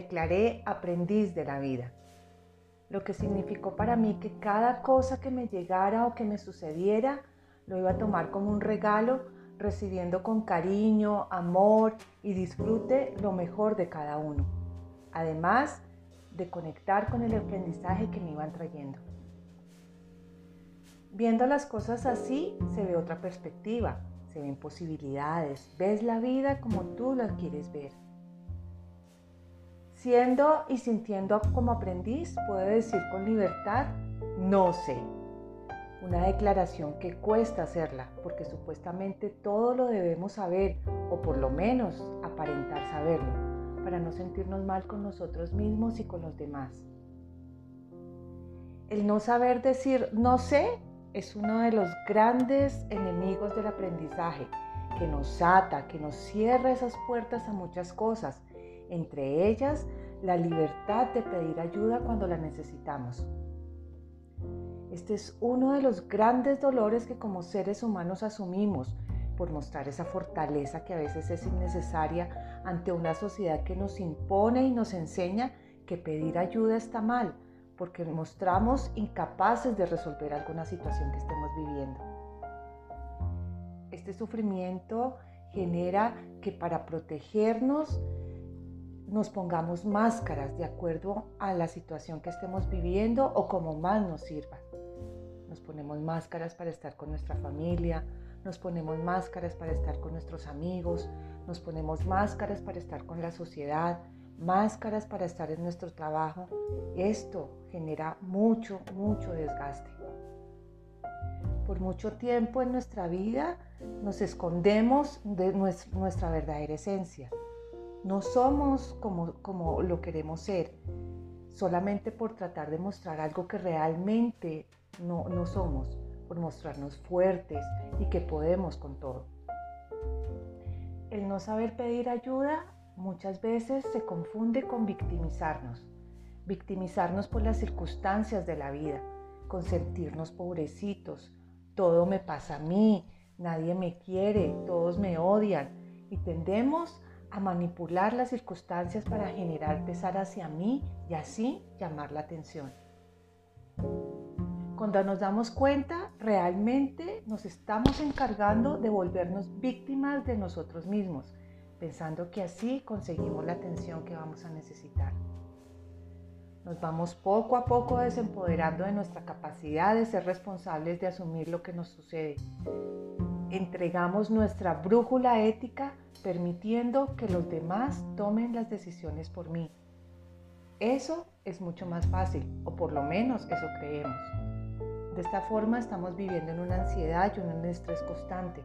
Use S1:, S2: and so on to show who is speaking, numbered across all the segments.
S1: declaré aprendiz de la vida, lo que significó para mí que cada cosa que me llegara o que me sucediera lo iba a tomar como un regalo, recibiendo con cariño, amor y disfrute lo mejor de cada uno. Además de conectar con el aprendizaje que me iban trayendo. Viendo las cosas así, se ve otra perspectiva, se ven posibilidades, ves la vida como tú la quieres ver. Siendo y sintiendo como aprendiz, puedo decir con libertad, no sé. Una declaración que cuesta hacerla, porque supuestamente todo lo debemos saber, o por lo menos aparentar saberlo, para no sentirnos mal con nosotros mismos y con los demás. El no saber decir no sé es uno de los grandes enemigos del aprendizaje, que nos ata, que nos cierra esas puertas a muchas cosas entre ellas la libertad de pedir ayuda cuando la necesitamos. Este es uno de los grandes dolores que como seres humanos asumimos por mostrar esa fortaleza que a veces es innecesaria ante una sociedad que nos impone y nos enseña que pedir ayuda está mal, porque mostramos incapaces de resolver alguna situación que estemos viviendo. Este sufrimiento genera que para protegernos nos pongamos máscaras de acuerdo a la situación que estemos viviendo o como más nos sirva. Nos ponemos máscaras para estar con nuestra familia, nos ponemos máscaras para estar con nuestros amigos, nos ponemos máscaras para estar con la sociedad, máscaras para estar en nuestro trabajo. Esto genera mucho, mucho desgaste. Por mucho tiempo en nuestra vida nos escondemos de nuestra verdadera esencia no somos como, lo queremos ser, solamente por tratar de mostrar algo que realmente no, no somos, por mostrarnos fuertes y que podemos con todo. El no saber pedir ayuda muchas veces se confunde con victimizarnos, victimizarnos por las circunstancias de la vida, con sentirnos pobrecitos, todo me pasa a mí, nadie me quiere, todos me odian y tendemos a manipular las circunstancias para generar pesar hacia mí y así llamar la atención. Cuando nos damos cuenta, realmente nos estamos encargando de volvernos víctimas de nosotros mismos, pensando que así conseguimos la atención que vamos a necesitar. Nos vamos poco a poco desempoderando de nuestra capacidad de ser responsables de asumir lo que nos sucede. Entregamos nuestra brújula ética permitiendo que los demás tomen las decisiones por mí. Eso es mucho más fácil, o por lo menos eso creemos. De esta forma estamos viviendo en una ansiedad y en un estrés constante.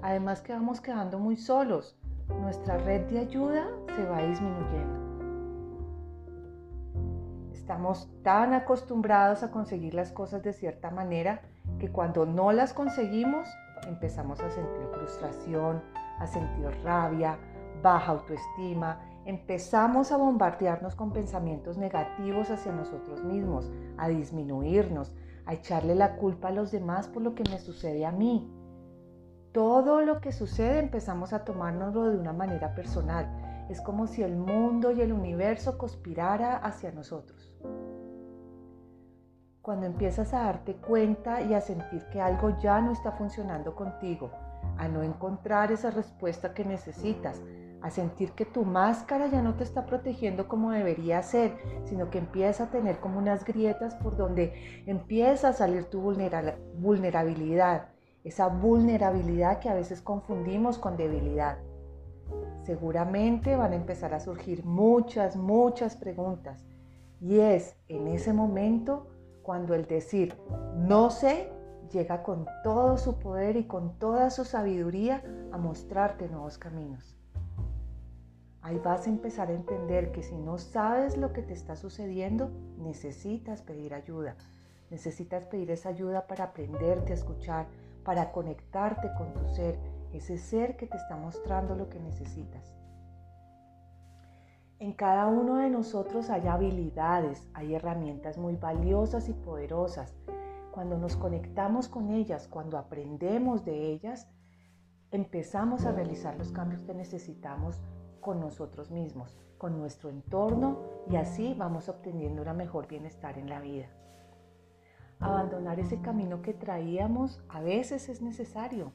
S1: Además que vamos quedando muy solos. Nuestra red de ayuda se va disminuyendo. Estamos tan acostumbrados a conseguir las cosas de cierta manera que cuando no las conseguimos empezamos a sentir frustración, a sentir rabia, baja autoestima, empezamos a bombardearnos con pensamientos negativos hacia nosotros mismos, a disminuirnos, a echarle la culpa a los demás por lo que me sucede a mí. Todo lo que sucede empezamos a tomárnoslo de una manera personal. Es como si el mundo y el universo conspirara hacia nosotros. Cuando empiezas a darte cuenta y a sentir que algo ya no está funcionando contigo, a no encontrar esa respuesta que necesitas, a sentir que tu máscara ya no te está protegiendo como debería ser, sino que empieza a tener como unas grietas por donde empieza a salir tu vulnerabilidad, esa vulnerabilidad que a veces confundimos con debilidad. Seguramente van a empezar a surgir muchas, muchas preguntas y es en ese momento cuando el decir no sé llega con todo su poder y con toda su sabiduría a mostrarte nuevos caminos. Ahí vas a empezar a entender que si no sabes lo que te está sucediendo, necesitas pedir ayuda. Necesitas pedir esa ayuda para aprenderte a escuchar, para conectarte con tu ser, ese ser que te está mostrando lo que necesitas. En cada uno de nosotros hay habilidades, hay herramientas muy valiosas y poderosas cuando nos conectamos con ellas, cuando aprendemos de ellas, empezamos a realizar los cambios que necesitamos con nosotros mismos, con nuestro entorno y así vamos obteniendo un mejor bienestar en la vida. Abandonar ese camino que traíamos a veces es necesario.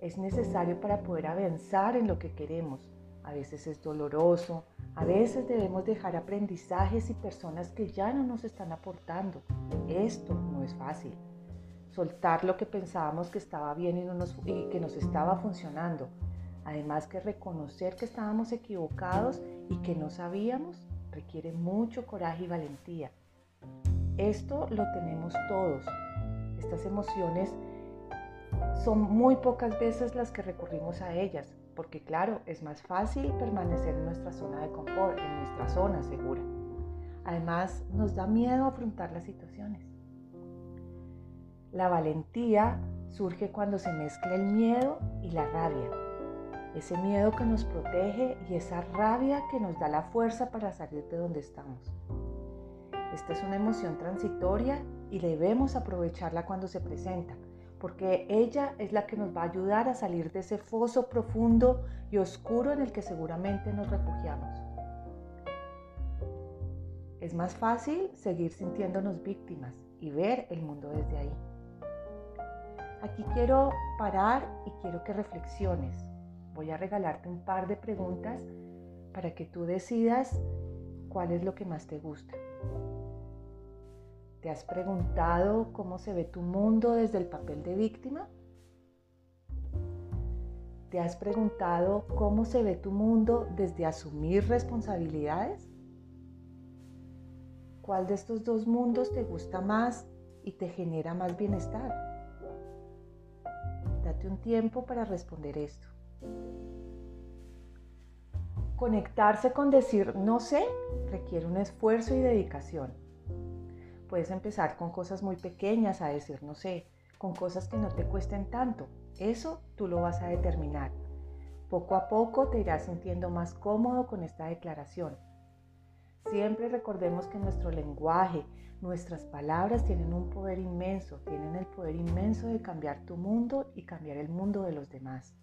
S1: Es necesario para poder avanzar en lo que queremos. A veces es doloroso, a veces debemos dejar aprendizajes y personas que ya no nos están aportando. Esto no es fácil. Soltar lo que pensábamos que estaba bien y, que nos estaba funcionando. Además que reconocer que estábamos equivocados y que no sabíamos requiere mucho coraje y valentía. Esto lo tenemos todos. Estas emociones son muy pocas veces las que recurrimos a ellas, porque claro, es más fácil permanecer en nuestra zona de confort, en nuestra zona segura. Además, nos da miedo afrontar las situaciones. La valentía surge cuando se mezcla el miedo y la rabia. Ese miedo que nos protege y esa rabia que nos da la fuerza para salir de donde estamos. Esta es una emoción transitoria y debemos aprovecharla cuando se presenta, porque ella es la que nos va a ayudar a salir de ese foso profundo y oscuro en el que seguramente nos refugiamos. Es más fácil seguir sintiéndonos víctimas y ver el mundo desde ahí. Aquí quiero parar y quiero que reflexiones. Voy a regalarte un par de preguntas para que tú decidas cuál es lo que más te gusta. ¿Te has preguntado cómo se ve tu mundo desde el papel de víctima? ¿Te has preguntado cómo se ve tu mundo desde asumir responsabilidades? ¿Cuál de estos dos mundos te gusta más y te genera más bienestar? Date un tiempo para responder esto. Conectarse con decir no sé requiere un esfuerzo y dedicación. Puedes empezar con cosas muy pequeñas a decir, no sé, con cosas que no te cuesten tanto. Eso tú lo vas a determinar. Poco a poco te irás sintiendo más cómodo con esta declaración. Siempre recordemos que nuestro lenguaje, nuestras palabras tienen un poder inmenso, tienen el poder inmenso de cambiar tu mundo y cambiar el mundo de los demás.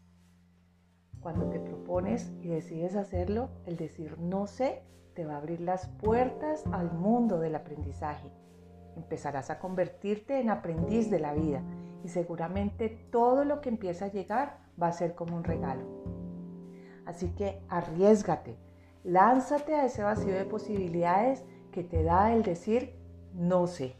S1: Cuando te propones y decides hacerlo, el decir no sé te va a abrir las puertas al mundo del aprendizaje empezarás a convertirte en aprendiz de la vida y seguramente todo lo que empieza a llegar va a ser como un regalo. Así que arriesgate, lánzate a ese vacío de posibilidades que te da el decir no sé.